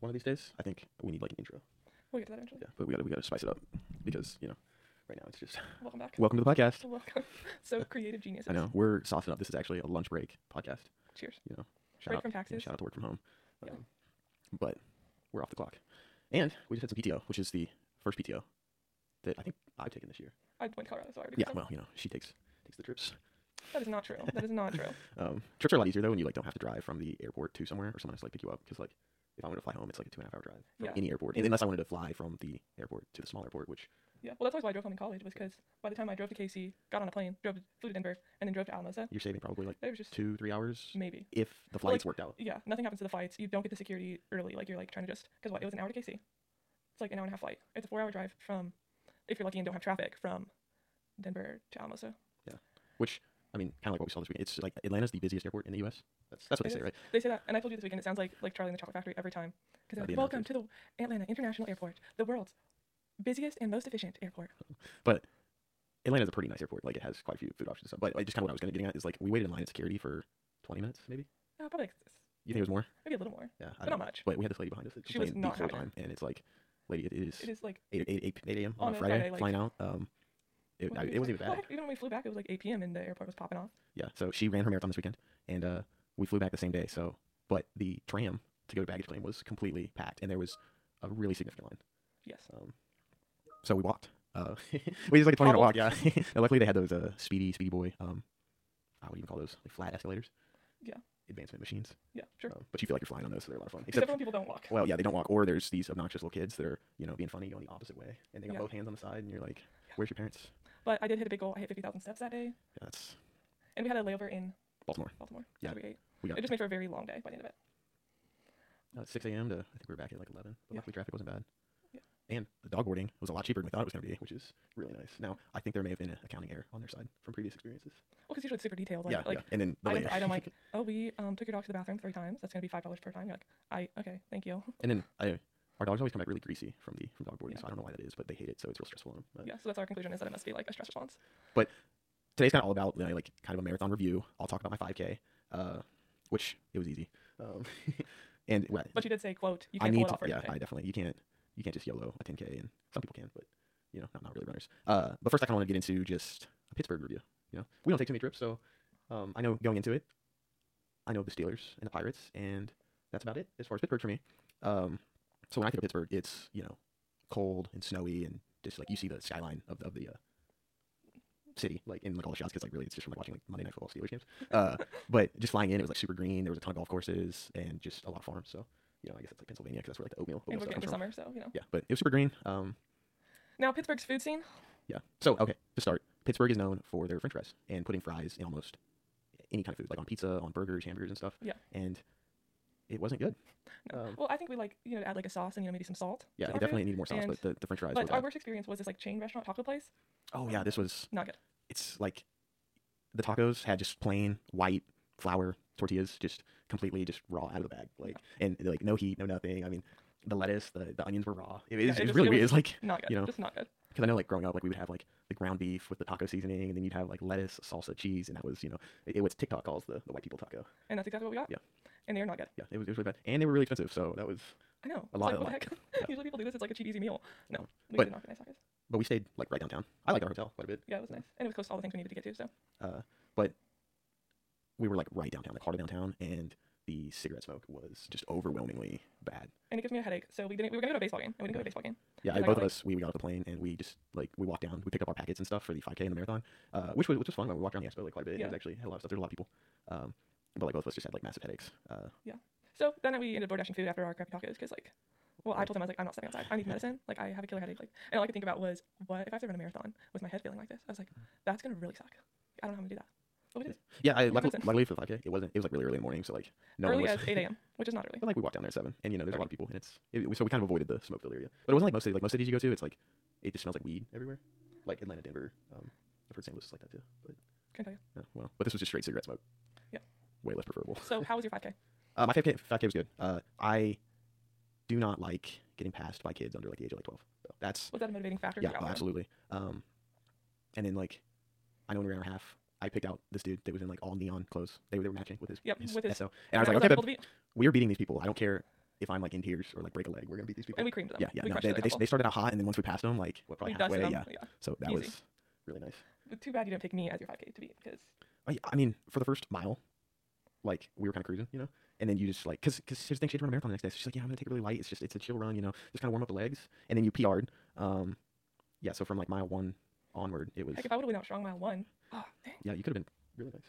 one of these days. I think we need like an intro. We'll get to that eventually. Yeah, but we got to we got to spice it up because you know, right now it's just Welcome back. welcome to the podcast. Welcome. so creative geniuses. I know we're saucing up. This is actually a lunch break podcast. Cheers. You know, shout Break out from taxes. shout out to work from home. Yeah. Um, but we're off the clock, and we just had some PTO, which is the first PTO that I think I've taken this year. I went to Colorado, so I already Yeah, well, you know, she takes takes the trips. That is not true. That is not true. Um, trips are a lot easier though when you like don't have to drive from the airport to somewhere, or someone has to like pick you up. Because like if I wanted to fly home, it's like a two and a half hour drive from Yeah. any airport, and unless I wanted to fly from the airport to the small airport, which Yeah. Well, that's always why I drove home in college was because by the time I drove to KC, got on a plane, drove flew to Denver, and then drove to Alamosa, you're saving probably like it was just two three hours maybe. if the Well, like- flights worked out. Yeah. Nothing happens to the flights. You don't get the security early. Like you're like trying to just because what it was an hour to KC. It's like an hour and a half flight. It's a four hour drive from, if you're lucky and don't have traffic, from Denver to Alamosa. Yeah, which I mean, kind of like what we saw this weekend. It's like Atlanta's the busiest airport in the U.S. That's that's what they say, right? They say that, and I told you this weekend. It sounds like like Charlie in the Chocolate Factory every time. Because the like, welcome to the Atlanta International Airport, the world's busiest and most efficient airport. But Atlanta's a pretty nice airport. Like it has quite a few food options and stuff. But like, just kind of what I was gonna getting at is like we waited in line at security for 20 minutes, maybe. Uh, probably like, You think it was more? maybe a little more. Yeah, I But don't not know. much. But we had this lady behind us. That She was not the whole having time, and it's like, lady, it is It is like 8 8 8, 8 a.m. on, On a a Friday, Friday, like- flying out. Um, it, I, was it wasn't even bad. well, even when we flew back, it was like 8 p.m. and the airport was popping off. Yeah, so she ran her marathon this weekend, and uh, we flew back the same day. So, but the tram to go to baggage claim was completely packed, and there was a really significant line. Yes. Um, so we walked. Uh, we just like a twenty minute walk. Yeah. and luckily they had those uh, speedy, speedy boy. Um, do you even call those? Like flat escalators. Yeah. Advancement machines. Yeah, sure. Um, but you feel like you're flying on those, so they're a lot of fun. Except Except, when people don't walk. well, yeah, they don't walk, or there's these obnoxious little kids that are, you know, being funny going the opposite way, and they got Yeah. both hands on the side, and you're like, "Where's your parents?" But I did hit a big goal. I hit 50,000 steps that day, Yeah, that's and we had a layover in Baltimore. Baltimore. Yeah. We ate. We got It just made for a very long day by the end of it. uh, 6 a.m. to I think we were back at like 11. But Yeah. luckily traffic wasn't bad. Yeah. And the dog boarding was a lot cheaper than we thought it was going to be, which is really nice. Now I think there may have been an accounting error on their side from previous experiences. Well, because usually it's super detailed. Like, yeah, like yeah. And then the item item, like, oh, we um, took your dog to the bathroom three times. That's going to be $5 per time. You're like, I, okay, thank you. and then I, our dogs always come back really greasy from the from dog boarding, Yeah. so I don't know why that is, but they hate it, so it's real stressful on them. But Yeah, so that's our conclusion is that it must be like a stress response. But today's kind of all about you know, like kind of a marathon review. I'll talk about my 5K, uh, which it was easy. Um, and well, But you did say, quote, you I can't need pull it to, yeah, anything. I definitely you can't you can't just YOLO a 10K, and some people can, but you know, not, not really runners. Uh, but first, I kind of want to get into just a Pittsburgh review. You know, we don't take too many trips, so um, I know going into it, I know the Steelers and the Pirates, and that's about it as far as Pittsburgh for me. Um, so when I think of Pittsburgh, it's you know cold and snowy, and just like you see the skyline of, of the uh, city, like in like all the shots, because like really it's just from like watching like Monday Night Football Steelers games. Uh, but just flying in, it was like super green. There was a ton of golf courses and just a lot of farms. So you know, I guess it's like Pennsylvania because that's where like the oatmeal, oatmeal stuff comes from. summer, so, you know. Yeah, but it was super green. Um, Now, Pittsburgh's food scene, yeah. So okay, to start, Pittsburgh is known for their French fries and putting fries in almost any kind of food, like on pizza, on burgers, hamburgers, and stuff. Yeah. And it wasn't good. no. Um, well, I think we like, you know, add like a sauce and, you know, maybe some salt. Yeah, it definitely food. needed more sauce, and- but the, the French fries. But our bad. worst experience was this like chain restaurant taco place. Oh yeah, this was. Not good. It's like the tacos had just plain white flour tortillas, just completely just raw out of the bag, like and like no heat, no nothing. I mean, the lettuce, the, the onions were raw. It, Yeah, it it's just- really it weird. was It's like Not good. You know. Just not good. because I know like growing up, like we would have like the ground beef with the taco seasoning, and then you'd have like lettuce, salsa, cheese, and that was you know it, it was TikTok calls the, the white people taco. And that's exactly what we got. Yeah. And they're not good. Yeah, it was, it was really bad, and they were really expensive. So that was. I know. A lot like, of what the like- heck? yeah. Usually people do this. It's like a cheap, easy meal. No, we But- did not get nice tacos. But we stayed like right downtown. I liked our hotel quite a bit. Yeah, it was nice, and it was close to all the things we needed to get to. So Uh, but we were like right downtown, like of downtown, and the cigarette smoke was just overwhelmingly bad. and it gives me a headache. So we didn't. We were gonna go to a baseball game, and we didn't go to a baseball game. Yeah, both of like- us, we, we got off the plane and we just like we walked down. We picked up our packets and stuff for the 5K and the marathon, uh, which was which was fun. Like, we walked around the expo like quite a bit. It Yeah. was actually had a lot of stuff. There's a lot of people, um, but like both of us just had like massive headaches. Uh, yeah. So then we ended up DoorDashing food after our crappy tacos because like, well, I told them I was like, I'm not stepping outside. I need medicine. Like I have a killer headache. Like, and all I could think about was, what if I have to run a marathon with my head feeling like this? I was like, that's gonna really suck. I don't know how I'm gonna do that. But we did. yeah, I luckily, luckily for the 5K, it wasn't. It was like really early in the morning, so like no early one was. as 8 a.m., which is not early. But like we walked down there at seven, and you know there's a lot of people, and it's it, so we kind of avoided the smoke filled area. But it wasn't like most cities. Like most cities you go to, it's like it just smells like weed everywhere. Like Atlanta, Denver. Um, I've heard St. Louis is like that too. But Can tell you. yeah, well, but this was just straight cigarette smoke. Way less preferable. So how was your 5K? Uh, my 5K, 5K was good. Uh, I do not like getting passed by kids under like the age of like 12. So that's Was that a motivating factor? yeah, oh, absolutely. Um, and then like I know when we ran our half, I picked out this dude that was in like all neon clothes. They, were- they were matching with his, Yep, his with his- SO. And I was like, okay, but able to beat? we are beating these people. I don't care if I'm like in tears or like break a leg, we're gonna beat these people. And we creamed them. yeah, yeah. No, they, they, they started out hot, and then once we passed them, like what, probably we halfway, yeah. yeah. So that Easy. was really nice. But too bad you didn't pick me as your 5K to beat because I, I mean, for the first mile, like we were kind of cruising, you know, and then you just like, cause, cause here's the thing, she had to run a marathon the next day. So she's like, yeah, I'm gonna take it really light. It's just, it's a chill run, you know, just kind of warm up the legs, and then you PR'd. Um, yeah. So from like mile one onward, it was, heck, if I would have went out strong mile one, oh, dang. yeah, you could have been really nice.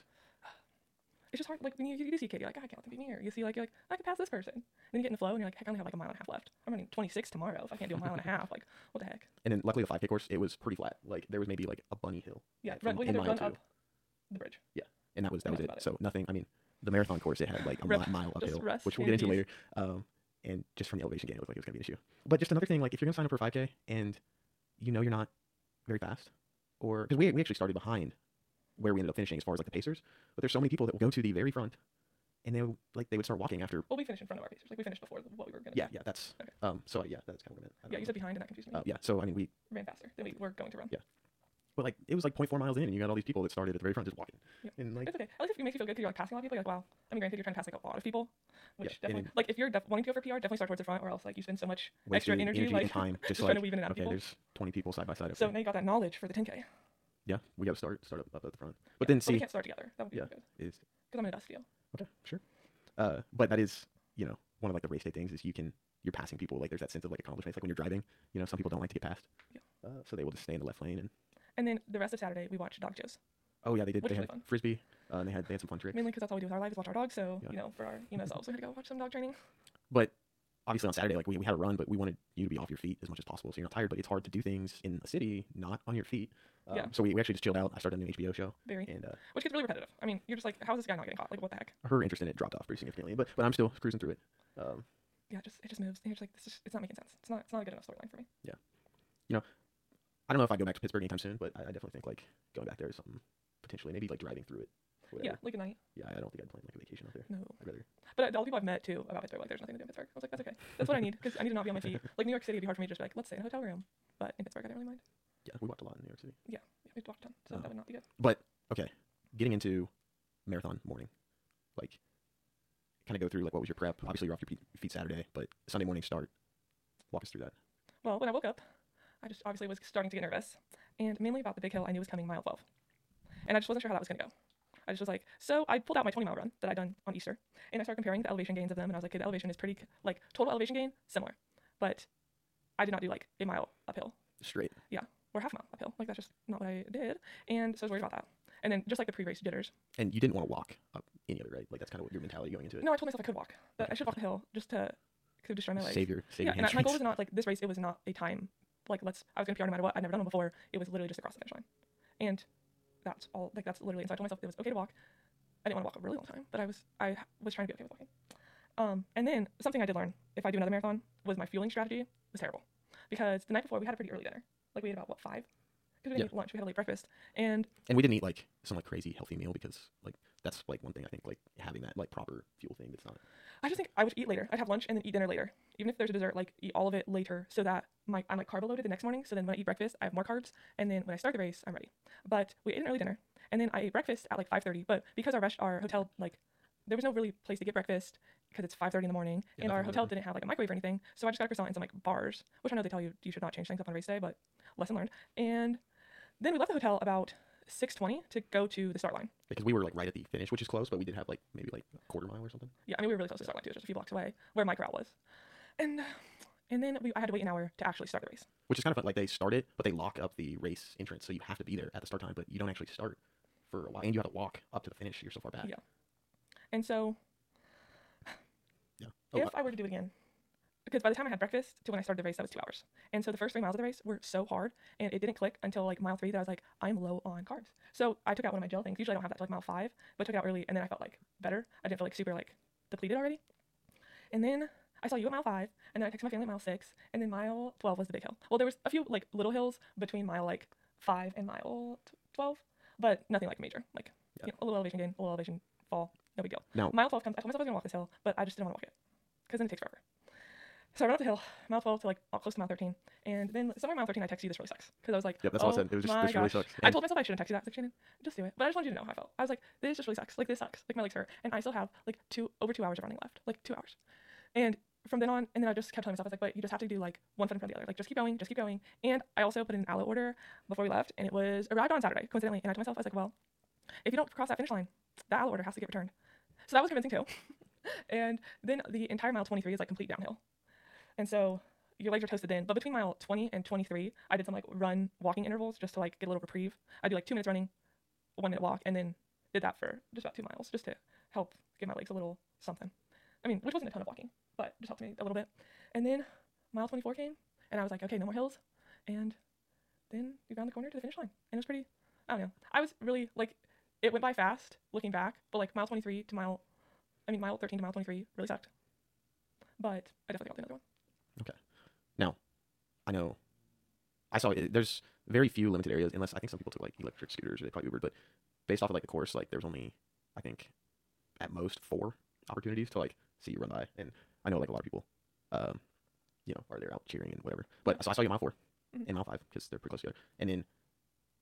it's just hard. Like when you, you see Katie, like I can't let them beat me, or you see like you're like I can pass this person. And then you get in the flow, and you're like, heck, I only have like a mile and a half left. I'm running 26 tomorrow. If I can't do a mile and a half, like what the heck? And then luckily the 5K course, it was pretty flat. Like there was maybe like a bunny hill, Yeah, From- run, we had to run two. up the bridge. Yeah, and that was that was that's it. So nothing. I mean, the marathon course, it had like a Rep- mile uphill, which we'll get into later. Um, and just from the elevation gain, it looked like it was gonna be an issue. But just another thing, like if you're gonna sign up for a 5K and you know you're not very fast, or because we we actually started behind where we ended up finishing as far as like the pacers, but there's so many people that will go to the very front, and they would, like they would start walking after. Well, we finished in front of our pacers. Like we finished before what we were gonna. Yeah, do. yeah, that's Okay. um. So yeah, that's kind of what I meant. I Yeah, you said behind, and that confused me. Uh, yeah, so I mean, we ran faster than we were going to run. Yeah. But like it was like 0.4 miles in, and you got all these people that started at the very front just walking, Yeah. and like It's okay. At least if it makes you feel good because you're like passing a lot of people. You're like, wow. I mean, granted, you're trying to pass like a lot of people, which Yeah, definitely then- like if you're def- wanting to go for PR, definitely start towards the front, or else like you spend so much extra energy, like and time just, just like trying to weave in and out of okay, people. there's 20 people side by side. So now you got that knowledge for the 10k. yeah, we got to start start up, up at the front. But Yeah, then but we can't start together. That would be Yeah. good is because I'm in a dust deal. Okay, sure. Uh, but that is, you know, one of like the race day things is you can you're passing people like there's that sense of like accomplishment. It's like when you're driving, you know, some people don't like to get passed. Yeah. Uh, so they will just stay in the left lane and And then the rest of Saturday we watched dog shows, oh yeah, they did. Which they had fun. frisbee. Uh, and they had they had some fun tricks. mainly because that's all we do with our lives, watch our dogs. So Yeah. you know, for our emo selves, we had to go watch some dog training. But obviously on Saturday, like we, we had a run, but we wanted you to be off your feet as much as possible, so you're not tired. But it's hard to do things in a city not on your feet. Um, Yeah. So we, we actually just chilled out. I started a new HBO show, Very, and uh, which gets really repetitive. I mean, you're just like, how is this guy not getting caught? Like, what the heck? her interest in it dropped off pretty significantly. But but I'm still cruising through it. Um, Yeah, just it just moves. And you're just like, this is, it's not making sense. It's not it's not a good enough storyline for me. I don't know if I go back to Pittsburgh anytime soon, but I, I definitely think like going back there is something potentially maybe like driving through it. Yeah, like a night. Yeah, I don't think I'd plan like a vacation out there. No. I'd rather. But all the people I've met too about Pittsburgh, like, there's nothing to do in Pittsburgh. I was like, that's okay. That's what I need because I need to not be on my feet. Like New York City, it'd be hard for me to just be like, let's stay in a hotel room. But in Pittsburgh, I don't really mind. Yeah, we walked a lot in New York City. Yeah, yeah we walked a ton, so Oh. that would not be good. But okay, getting into marathon morning, like kind of go through like what was your prep? Obviously, you're off your feet Saturday, but Sunday morning start. Walk us through that. Well, when I woke up, I just obviously was starting to get nervous, and mainly about the big hill I knew was coming mile 12, and I just wasn't sure how that was going to go. I just was like, so I pulled out my 20 mile run that I'd done on Easter, and I started comparing the elevation gains of them, and I was like, okay, the elevation is pretty like total elevation gain similar, but I did not do like a mile uphill Straight. Yeah, or half a mile uphill. Like that's just not what I did, and so I was worried about that. And then just like the pre-race jitters. And you didn't want to walk up any other, right? Like that's kind of what your mentality going into it. No, I told myself I could walk. That I should walk the hill just to could destroy my legs. Save your save yeah, your and I- my goal was not like this race. It was not a time. Like let's. I was gonna PR no matter what. I'd never done one before. It was literally just across the finish line, and that's all. Like that's literally. And so I told myself it was okay to walk. I didn't want to walk a really long time, but I was. I was trying to be okay with walking. Um, and then something I did learn if I do another marathon was my fueling strategy was terrible, because the night before we had a pretty early dinner. Like we ate about what five? Because we didn't eat lunch. We had a late breakfast, and And we didn't eat like some like crazy healthy meal because like that's like one thing I think like having that like proper fuel thing. That's not. I just think I would eat later. I'd have lunch and then eat dinner later. Even if there's a dessert, like eat all of it later so that my I'm like carb loaded the next morning. So then when I eat breakfast, I have more carbs, and then when I start the race, I'm ready. But we ate an early dinner, and then I ate breakfast at like 5:30. But because our rest, our hotel like there was no really place to get breakfast because it's 5:30 in the morning, Yeah, and our hotel didn't have like a microwave or anything. So I just got a croissant and some like bars, which I know they tell you you should not change things up on race day, but lesson learned. And then we left the hotel about 6:20 to go to the start line. Because we were like right at the finish, which is close, but we did have like maybe like a quarter mile or something. Yeah, I mean we were really close to the start line too, just a few blocks away where my corral was. And and then we, I had to wait an hour to actually start the race. Which is kind of fun. Like they start it, but they lock up the race entrance, so you have to be there at the start time, but you don't actually start for a while, and you have to walk up to the finish. You're so far back. Yeah. And so Yeah. Oh, if uh, I were to do it again, because by the time I had breakfast to when I started the race, that was two hours. And so the first three miles of the race were so hard, and it didn't click until like mile three that I was like, I'm low on carbs. So I took out one of my gel things. Usually I don't have that till like mile five, but took it out early, and then I felt like better. I didn't feel like super like depleted already. And then I saw you at mile five, and then I texted my family at mile six, and then mile twelve was the big hill. Well, there was a few like little hills between mile like five and mile twelve, but nothing like major. Like Yeah. you know, a little elevation gain, a little elevation fall, no big deal. Now- mile twelve comes. I told myself I was gonna walk this hill, but I just didn't want to walk it because then it takes forever. So I run up the hill, mile 12 to like close to mile 13, and then somewhere mile 13 I texted you this really sucks because I was like, Yep, that's oh all I said. It was oh just my this really gosh. sucks. I told myself I shouldn't text you that. I was like, Shannon, just do it. But I just wanted you to know how I felt. I was like, this just really sucks. Like this sucks. Like my legs hurt, and I still have like two over two hours of running left, like two hours. And from then on, and then I just kept telling myself, I was like, but you just have to do like one foot in front of the other. Like, just keep going, just keep going. And I also put in an outlet order before we left, and it was arrived on Saturday, coincidentally. And I told myself, I was like, well, if you don't cross that finish line, the outlet order has to get returned. So that was convincing too. and then the entire mile 23 is like complete downhill. And so your legs are toasted then. But between mile 20 and 23, I did some like run walking intervals just to like get a little reprieve. I do like two minutes running, one minute walk, and then did that for just about two miles just to help give my legs a little something. I mean, which wasn't a ton of walking, but just helped me a little bit. And then mile 24 came, and I was like, okay, no more hills. And then we round the corner to the finish line. And it was pretty, I don't know. I was really like, it went by fast looking back, but like mile 23 to mile, I mean, mile 13 to mile 23 really sucked. But I definitely got another one. I know. I saw it, there's very few limited areas, unless I think some people took like electric scooters or they probably Ubered, but based off of like the course, like there's only I think at most four opportunities to like see you run by, and I know like a lot of people, um, you know, are there out cheering and whatever. But so I saw you mile 4 Mhm. and mile five because they're pretty close together, and then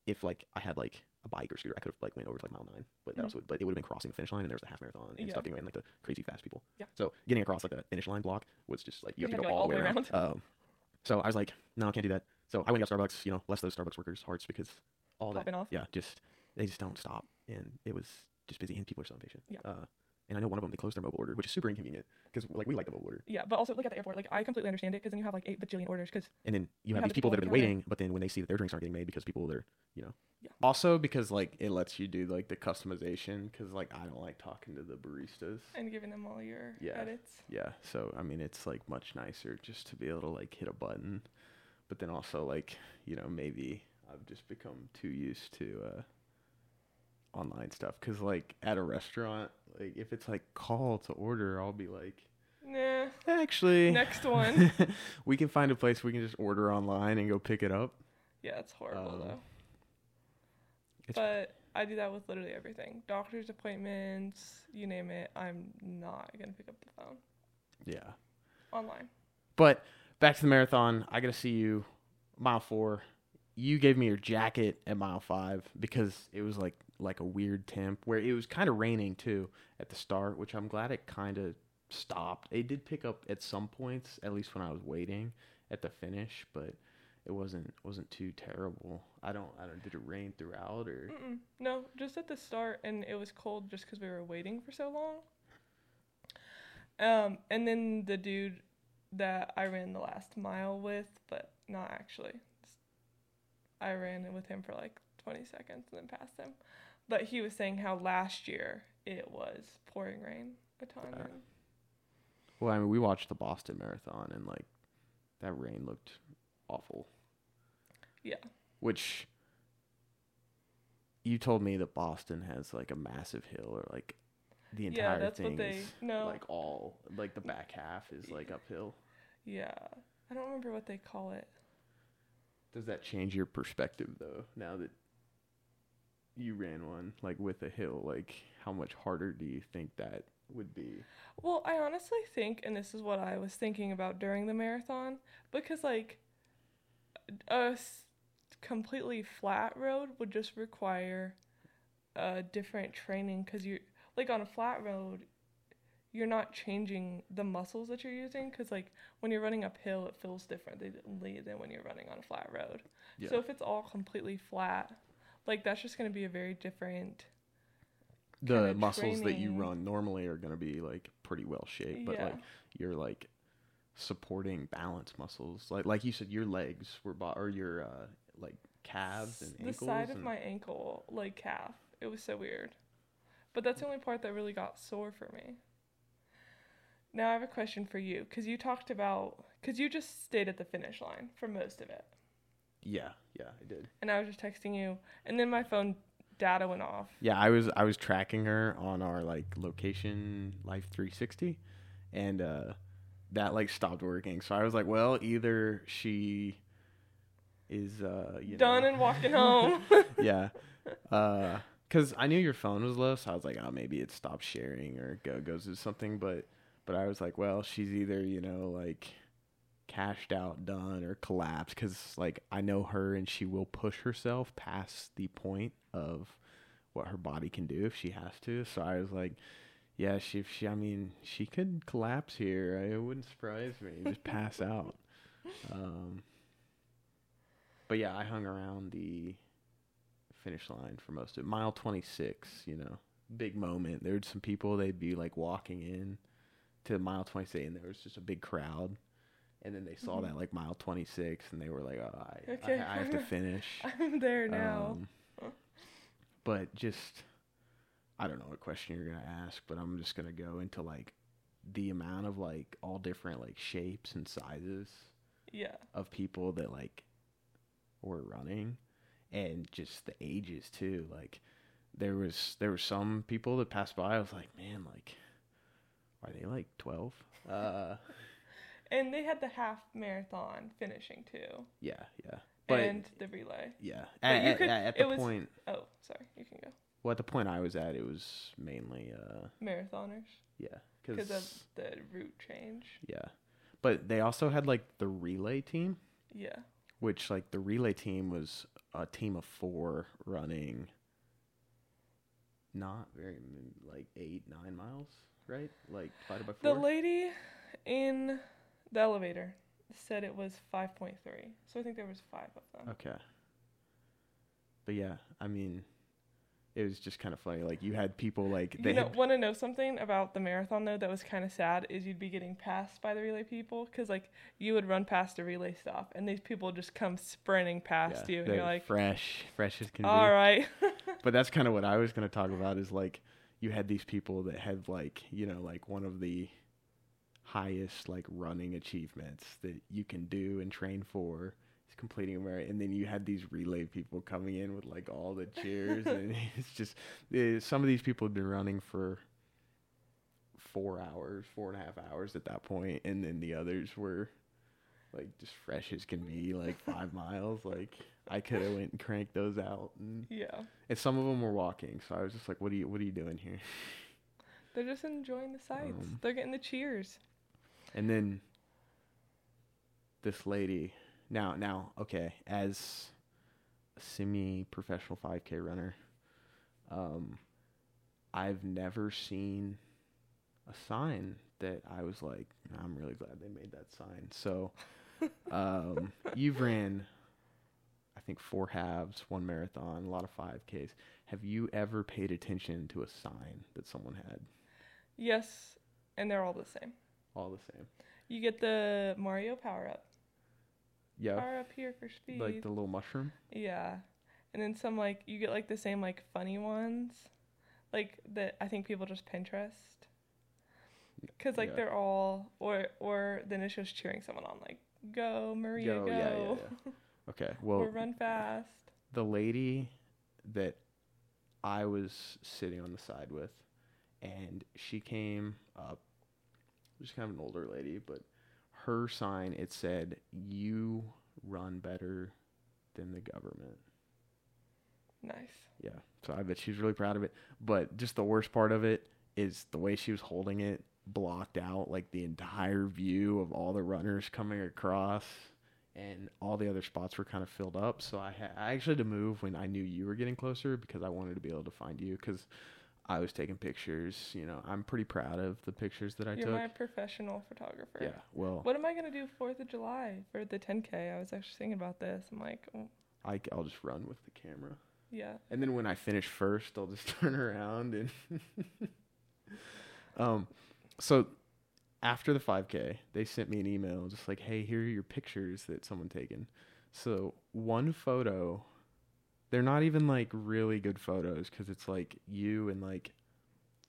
if like I had like a bike or scooter, I could have like went over to like mile nine, but that Mhm. also but it would have been crossing the finish line, and there was the half marathon and Yeah. stuff being ran like the crazy fast people. Yeah. So getting across like the finish line block was just like you have to go to go, all the way around. Um, so I was like, no, I can't do that. So I went and got Starbucks. You know, bless those Starbucks workers' hearts because all that Popping off. yeah, just they just don't stop, and it was just busy, and people are so impatient. Yeah. Uh, and I know one of them they closed their mobile order, which is super inconvenient because like we like the mobile order, Yeah, but also look at the airport. Like I completely understand it because then you have like eight bajillion orders. Because and then you You have have these people people that have been waiting, but then when they see that their drinks aren't getting made because people they're you know Yeah. Also, because like it lets you do like the customization. Because like I don't like talking to the baristas. and giving them all your Yeah. edits. Yeah, so I mean it's like much nicer just to be able to like hit a button, but then also like you know maybe I've just become too used to uh, online stuff because like at a restaurant like if it's like call to order I'll be like Nah. actually Next one. we can find a place we can just order online and go pick it up. Yeah, it's horrible Um, though. it's But I do that with literally everything. Doctor's appointments, you name it. I'm not gonna pick up the phone Yeah. online. But back to the marathon, I got to see you mile 4. You gave me your jacket at mile 5 because it was like like a weird temp where it was kind of raining too at the start, which I'm glad it kind of stopped. It did pick up at some points, at least when I was waiting at the finish, but it wasn't wasn't too terrible. I don't I don't did it rain throughout or Mm-mm. No, just at the start, and it was cold just because we were waiting for so long. Um, and then the dude that I ran the last mile with, but not actually. I ran with him for like 20 seconds and then passed him. But he was saying how last year it was pouring rain a ton. Uh, Well, I mean, we watched the Boston Marathon and like that rain looked awful. Yeah. Which you told me that Boston has like a massive hill or like the entire Yeah, entire that's what thing they- is no. like all like the back half is like uphill. yeah. I don't remember what they call it. Does that change your perspective though? Now that you ran one like with a hill, like how much harder do you think that would be? Well, I honestly think, and this is what I was thinking about during the marathon, because like a s- completely flat road would just require a different training because you're like on a flat road, you're not changing the muscles that you're using because like when you're running uphill, it feels differently than when you're running on a flat road. Yeah. So if it's all completely flat, like that's just going to be a very different. the muscles that you run normally are going to be like pretty well shaped, but Yeah. like you're like supporting balance muscles, like like you said, your legs were bo- or your uh, like calves and the ankles. side of and- my ankle, like calf. It was so weird. But that's the only part that really got sore for me. Now I have a question for you because you talked about because you just stayed at the finish line for most of it, yeah, yeah, I did. and I was just texting you, and then my phone data went off. Yeah, I was I was tracking her on our like location Life360, and uh, that like stopped working. So I was like, well, either she is uh, you Done know, and walking home. yeah. Uh cuz I knew your phone was low, so I was like, oh, maybe it stopped sharing or go, goes to something. But but I was like, well, she's either you know like cashed out, done, or collapsed. Because like I know her, and she will push herself past the point of what her body can do if she has to. So I was like, Yeah, she, she. I mean, she could collapse here. It wouldn't surprise me. Just pass out. Um, but yeah, I hung around the finish line for most of it. Mile 26, you know, big moment. There were some people, they'd be like walking in to mile 26, and there was just a big crowd. And then they saw Mhm. that like mile 26, and they were like, oh, I, Okay. I, I have to finish. I'm there now. Um, but just, I don't know what question you're gonna ask, but I'm just gonna go into like the amount of like all different like shapes and sizes yeah. of people that like were running, and just the ages too. Like there was there were some people that passed by. I was like, man, like are they like 12? Uh, And they had the half marathon finishing too, yeah, yeah. But and the relay. yeah, at, at- could- at it the was- point. Oh, sorry, you can go. Well, at the point I was at, it was mainly, uh, Marathoners, yeah, because of the route change. yeah, but they also had like the relay team, Yeah. which like the relay team was a team of four running, not very like eight nine miles, right? Like divided by four. The lady in the elevator said it was 5.3. So I think there was five of them. okay, but yeah, I mean, it was just kind of funny. Like you had people like they you know, want to know something about the marathon though that was kind of sad is you'd be getting passed by the relay people because like you would run past a relay stop and these people just come sprinting past yeah, you and you're like, fresh, fresh as can be. all right, but that's kind of what I was going to talk about is like you had these people that had like you know like one of the highest like running achievements that you can do and train for is completing a marathon and then you had these relay people coming in with like all the cheers and it's just eh, some of these people had been running for four hours four and a half hours at that point and then the others were like just fresh as can be like five miles like i could have went and cranked those out and yeah, and some of them were walking, so I was just like, "What are you? What are you doing here?" they're just enjoying the sights. Um, they're getting the cheers. And then this lady, now, now, okay, as a semi-professional 5K runner, um, I've never seen a sign that I was like, "I'm really glad they made that sign." So, um, you've ran, I think, four halves, one marathon, a lot of 5Ks. Have you ever paid attention to a sign that someone had? Yes, and they're all the same. All the same. You get the Mario power up. Yeah. Power up here for speed. Like the little mushroom. Yeah. And then some like you get like the same like funny ones. Like that I think people just Pinterest. Cuz like Yeah. they're all or or then it's just cheering someone on like go Maria Go, go, yeah, yeah, yeah. Okay. Well, or run fast. the lady that I was sitting on the side with, and she came up. She's kind of an older lady, but her sign it said, "You run better than the government." Nice. Yeah. So I bet she's really proud of it. But just the worst part of it is the way she was holding it blocked out like the entire view of all the runners coming across and all the other spots were kind of filled up. So I, ha- I actually had to move when I knew you were getting closer because I wanted to be able to find you because I was taking pictures. You know, I'm pretty proud of the pictures that I took. You're took. my professional photographer. yeah. Well, What am I going to do 4th of July for the 10k? I was actually thinking about this. I'm like, oh, I, I'll just run with the camera. yeah. And then when I finish first, I'll just turn around and um so after the 5k, they sent me an email just like, "Hey, here are your pictures that someone taken." So, one photo they're not even like really good photos cuz it's like you and like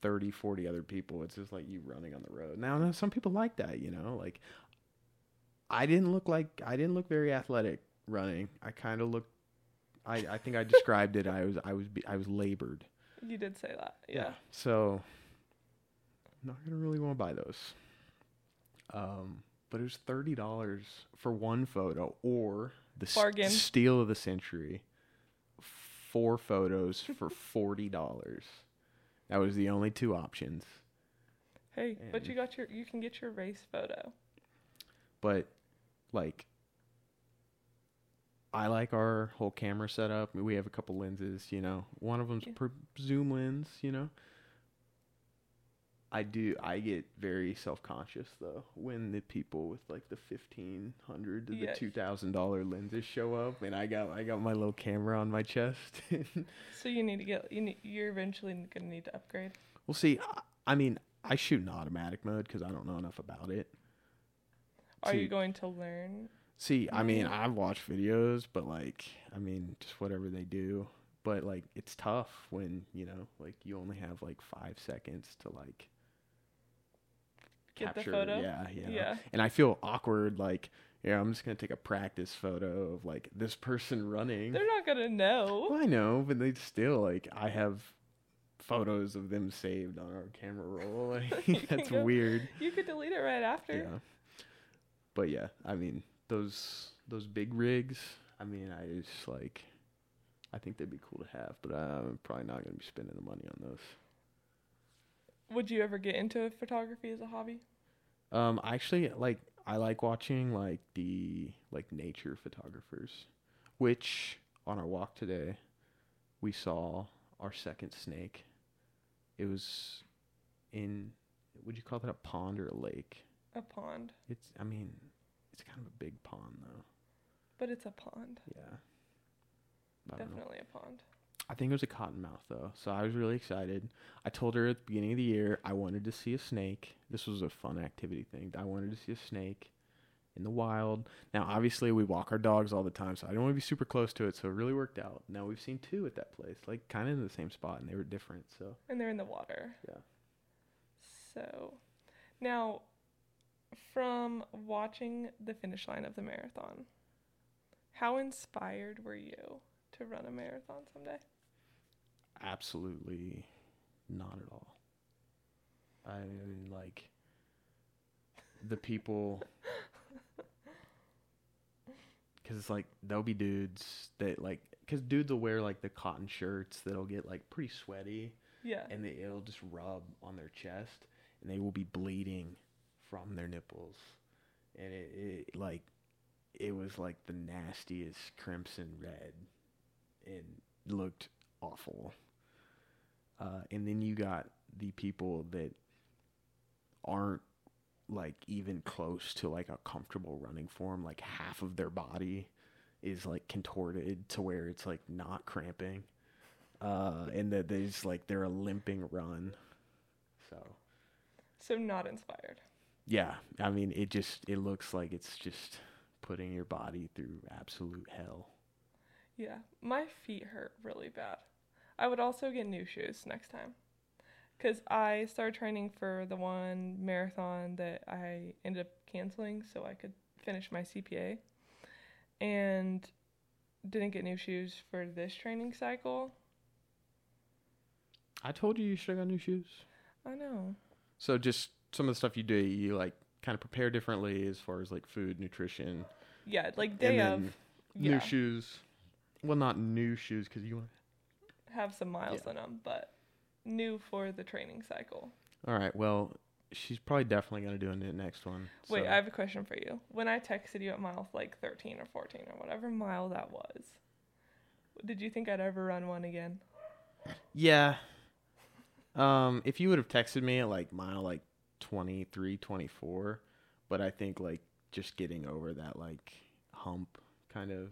30, 40 other people. It's just like you running on the road. Now, now some people like that, you know? Like I didn't look like I didn't look very athletic running. I kind of looked I, I think I described it. I was I was I was labored. You did say that. Yeah. So I'm not gonna really want to buy those. Um, but it was thirty dollars for one photo, or the Bargain. steal of the century. Four photos for forty dollars. That was the only two options. Hey, but you got your you can get your race photo. But like I like our whole camera setup. We have a couple lenses, you know. One of them's Yeah. per zoom lens, you know. I do. I get very self conscious though when the people with like the fifteen hundred to Yeah. the two thousand dollar lenses show up, and I got I got my little camera on my chest. So you need to get you need, you're eventually gonna need to upgrade. we'll see. I- I mean, I shoot in automatic mode because I don't know enough about it. Are you going to learn? See, I mean. I've watched videos, but like, I mean, just whatever they do. But like, it's tough when you know, like, you only have like five seconds to like capture. photo? Yeah, yeah. Yeah. And I feel awkward, like, yeah, I'm just gonna take a practice photo of like this person running. They're not gonna know. Well, I know, but they still like I have photos of them saved on our camera roll. Like, that's go- weird. You could delete it right after. Yeah. But yeah, I mean those those big rigs. I mean, I just like. I think they'd be cool to have, but I'm probably not gonna be spending the money on those. Would you ever get into photography as a hobby? Um, I actually like I like watching like the like nature photographers, which on our walk today, we saw our second snake. It was in, would you call that a pond or a lake? A pond, It's, I mean, it's kind of a big pond though. but it's a pond. Yeah. Know. Definitely a pond. I think it was a cottonmouth though, so I was really excited. I told her at the beginning of the year I wanted to see a snake. This was a fun activity thing. I wanted to see a snake in the wild. Now, obviously, we walk our dogs all the time, so I don't want to be super close to it. So it really worked out. Now we've seen two at that place, like kind of in the same spot, and they were different. So And they're in the water. Yeah. So, now, from watching the finish line of the marathon, how inspired were you to run a marathon someday? Absolutely not at all. I mean, like the people because it's like there'll be dudes that like because dudes will wear like the cotton shirts that'll get like pretty sweaty Yeah. and they, it'll just rub on their chest and they will be bleeding from their nipples and it, it like it was like the nastiest crimson red and looked awful uh, and then you got the people that aren't like even close to like a comfortable running form like half of their body is like contorted to where it's like not cramping uh and that there's like they're a limping run so So, not inspired. yeah i mean it just it looks like it's just putting your body through absolute hell Yeah. My feet hurt really bad. I would also get new shoes next time. Because I started training for the one marathon that I ended up canceling so I could finish my CPA. And didn't get new shoes for this training cycle. i told you you should have got new shoes I know. so just some of the stuff you do you like kind of prepare differently as far as like food nutrition Yeah, like day of. then Yeah, new shoes well not new shoes because you want have some miles in them, but new for the training cycle. all right well she's probably definitely going to do the next one Wait, I have a question for you. When I texted you at mile like 13 or 14 or whatever mile that was, did you think I'd ever run one again? Yeah. Um, if you would have texted me at like mile like 23, 24, but I think like just getting over that like hump kind of,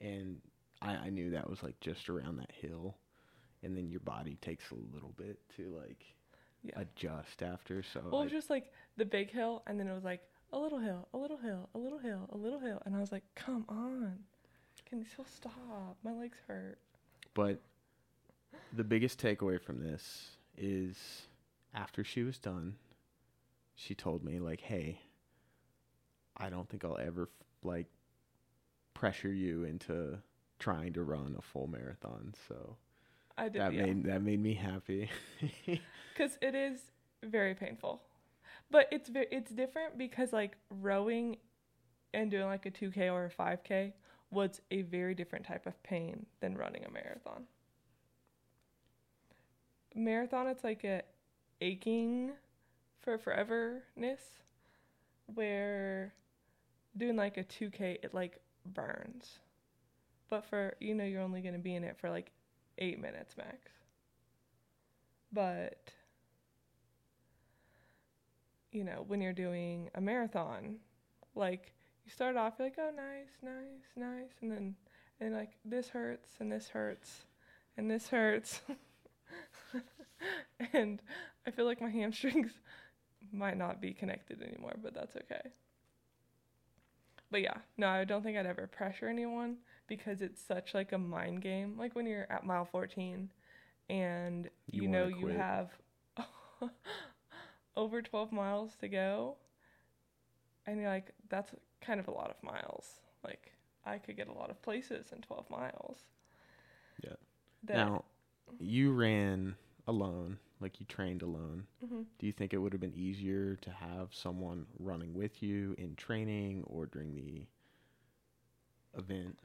and I, I knew that was like just around that hill, and then your body takes a little bit to like Yeah. adjust after. So Well, it was just like the big hill, and then it was like a little hill, a little hill, a little hill, a little hill, and I was like, "Come on, can you still stop? My legs hurt." But the biggest takeaway from this is after she was done, she told me like, "Hey, I don't think I'll ever like pressure you into trying to run a full marathon." So I did, that yeah, made that made me happy. because it is very painful, but it's ve- it's different because like rowing and doing like a 2k or a 5k was a very different type of pain than running a marathon. Marathon, it's like a aching for foreverness, where doing like a 2k, it like burns. But for, you know, you're only going to be in it for like eight minutes max. But you know, when you're doing a marathon, like you start off you're like, oh, nice, nice, nice, and then and like this hurts and this hurts and this hurts, and I feel like my hamstrings might not be connected anymore, but that's okay. But yeah, no, I don't think I'd ever pressure anyone because it's such like a mind game. Like when you're at mile 14 and You you, know you quit. have over 12 miles to go and you're like that's kind of a lot of miles. Like I could get a lot of places in 12 miles. Yeah. That, Now, you ran alone, like you trained alone. Mhm. Do you think it would have been easier to have someone running with you in training or during the event?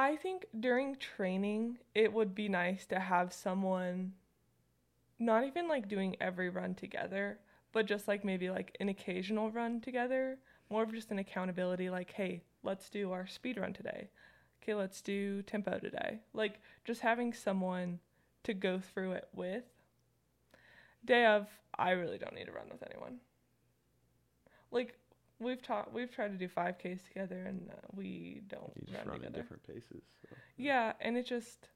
I think during training, it would be nice to have someone not even like doing every run together, but just like maybe like an occasional run together, more of just an accountability like, hey, let's do our speed run today. Okay, let's do tempo today. Like just having someone to go through it with. Day of, I really don't need to run with anyone. Like we've taught, we've tried to do 5Ks together, and uh, we don't You just run run together. different paces. so. Yeah, and it just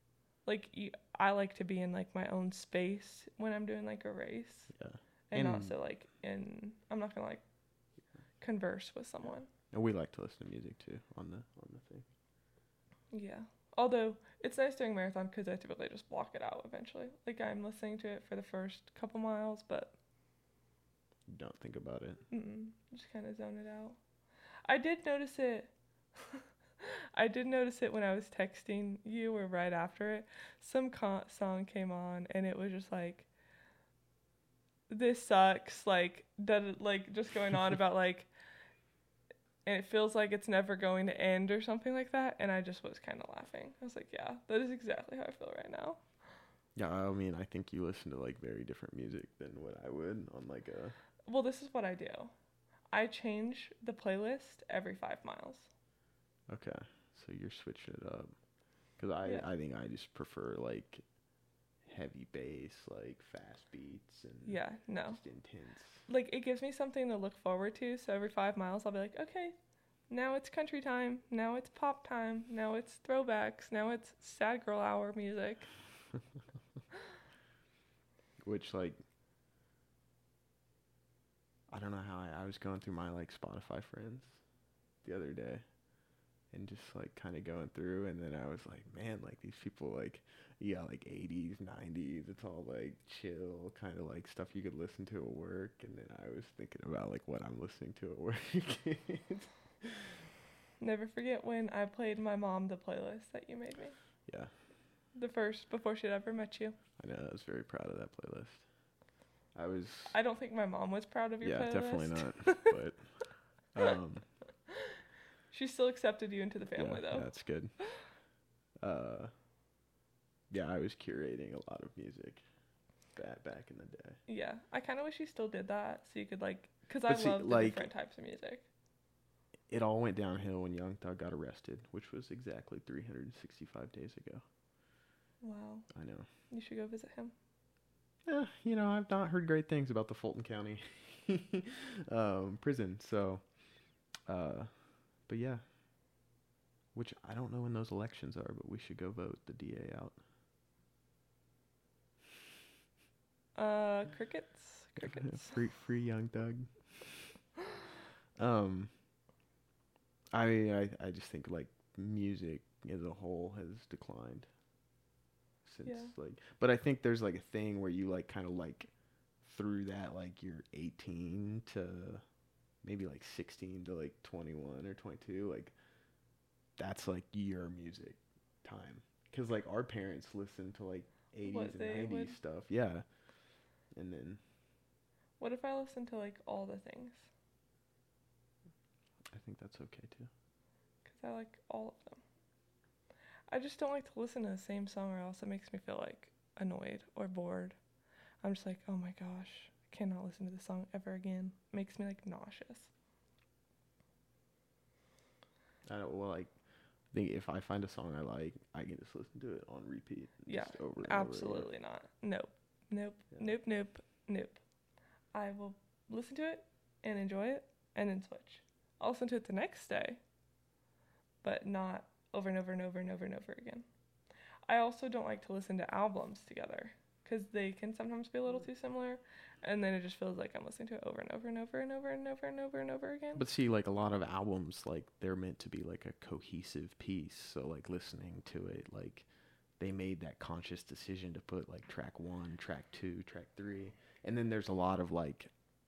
like you, I like to be in like my own space when I'm doing like a race, Yeah. and, And- also like in I'm not gonna like converse with someone. And we like to listen to music too on the on the thing. Yeah. Although it's nice during marathon because I typically just block it out eventually. Like I'm listening to it for the first couple miles, but Don't think about it. mm, just kind of zone it out. I did notice it. I did notice it when I was texting you or right after it. Some co- song came on and it was just like, "This sucks." Like that, like just going on about like, and it feels like it's never going to end or something like that. And I just was kind of laughing. I was like, "Yeah, that is exactly how I feel right now." Yeah, I mean, I think you listen to like very different music than what I would on like a. Well, this is what I do. I change the playlist every five miles. Okay, so you're switching it up, because I Yeah. I think I just prefer like heavy bass, like fast beats and Yeah, no. just intense. like it gives me something to look forward to. So every five miles, I'll be like, okay, now it's country time. Now it's pop time. Now it's throwbacks. Now it's sad girl hour music. Which like. I don't know how I, I was going through my like Spotify friends the other day and just like kind of going through and then I was like, man, like these people like yeah, like 80s, 90s, it's all like chill kind of like stuff you could listen to at work and then I was thinking about like what I'm listening to at work. Never forget when I played my mom the playlist that you made me. yeah, The first before she'd ever met you. I know. I was very proud of that playlist. I was I don't think my mom was proud of your yeah, playlist. definitely not, but um She still accepted you into the family yeah, though. That's good. Uh, yeah, I was curating a lot of music back back in the day. Yeah, I kind of wish you still did that so you could like, cause I love like- different types of music. It all went downhill when Young Thug got arrested, which was exactly 365 days ago. Wow, I know. you should go visit him. Eh, you know, I've not heard great things about the Fulton County um, prison. So, uh, but yeah. Which I don't know when those elections are, but we should go vote the DA out. Uh, crickets, crickets. free, free Young Thug. Um, I, I, I just think like music as a whole has declined since Yeah. like, but I think there's like a thing where you like kind of like through that like you're 18 to maybe like 16 to like 21 or 22 like that's like your music time because like our parents listened to like 80s What and 90s would- stuff yeah and then What if I listen to like all the things? I think that's okay too. Because I like all of them. I just don't like to listen to the same song or else it makes me feel like annoyed or bored. I'm just like, oh my gosh, I cannot listen to this song ever again. It makes me like nauseous. I don't well like I think if I find a song I like, I can just listen to it on repeat. Yeah, over and over. Absolutely not. Nope. Nope. Yeah. Nope. Nope. Nope. I will listen to it and enjoy it and then switch. I'll listen to it the next day, but not over and over and over and over and over again. I also don't like to listen to albums together because they can sometimes be a little too similar, and then it just feels like I'm listening to it over and over and over and over and over and over and over again. But see, like a lot of albums, like they're meant to be like a cohesive piece. So like listening to it, like they made that conscious decision to put like track one, track two, track three, and then there's a lot of like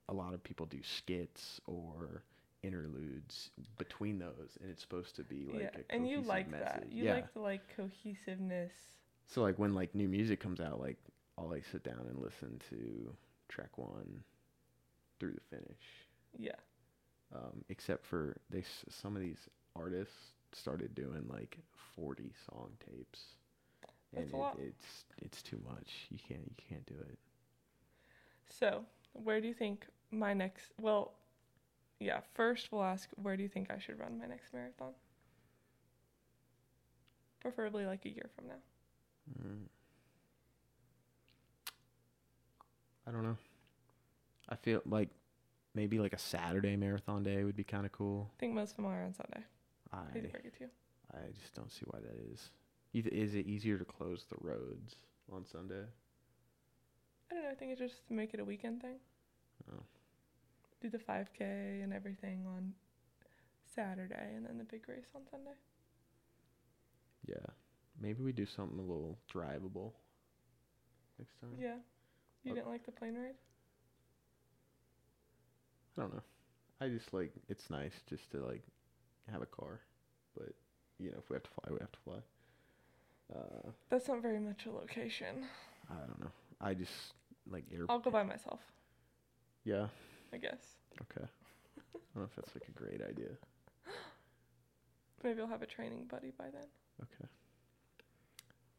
a lot of people do skits or interludes between those, and it's supposed to be like yeah, a and you like that. You yeah. like the like cohesiveness. So like when like new music comes out, like I'll like sit down and listen to track one through the finish. Yeah. Um, except for they some of these artists started doing like forty song tapes, and That's a it, lot. it's it's too much. You can't you can't do it. So, where do you think my next? Well, yeah. First, we'll ask where do you think I should run my next marathon? Preferably like a year from now. Mm. I don't know. I feel like maybe like a Saturday marathon day would be kind of cool. I think most of them are on Sunday. I Hate to break it to you. I just don't see why that is. Either is it easier to close the roads on Sunday? I don't know. I think it's just to make it a weekend thing. Oh. Do the 5K and everything on Saturday, and then the big race on Sunday. Yeah. Maybe we do something a little drivable next time. Yeah. You Okay. didn't like the plane ride? I don't know. I just like it's nice just to like have a car, but you know if we have to fly, we have to fly. Uh, That's not very much a location. I don't know. I just like air. I'll go by myself, Yeah. I guess. Okay. I don't know if that's like a great idea. Maybe I'll have a training buddy by then. Okay.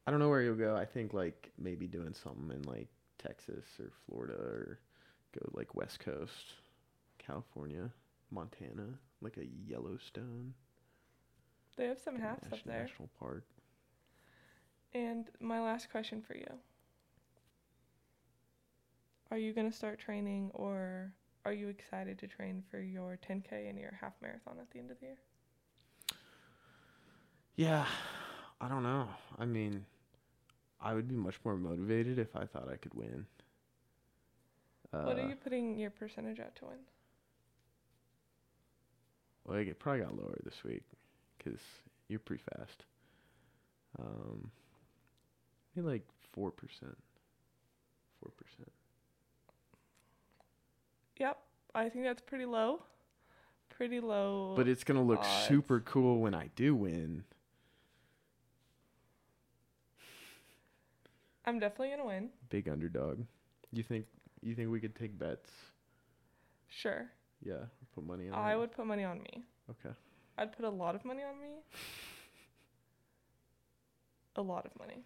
I don't know where you'll go. I think like maybe doing something in like Texas or Florida or go like West Coast, California, Montana, like a Yellowstone They have some halves up there. national park. And my last question for you. Are you going to start training or are you excited to train for your 10K and your half marathon at the end of the year? Yeah, I don't know. I mean, I would be much more motivated if I thought I could win. Uh, what are uh, you putting your percentage at to win? Well, it probably got lower this week because you're pretty fast. Um, maybe like 4%. 4%. I think that's pretty low. Pretty low. But it's gonna look odds. super cool when I do win. I'm definitely going to win. Big underdog. You think? You think we could take bets? Sure. Yeah, put money on. I would put money on me. Okay. I'd put a lot of money on me. A lot of money.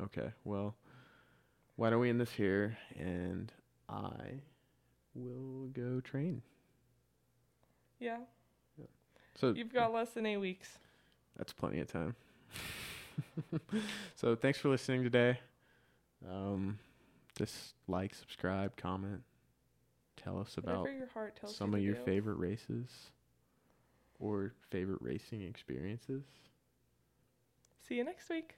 Okay. Well, why don't we end this here and I will go train. Yeah. So You've got less than eight weeks. That's plenty of time. so thanks for listening today. Um, just like, subscribe, comment, tell us about your heart tells some you of your do. favorite races or favorite racing experiences. See you next week.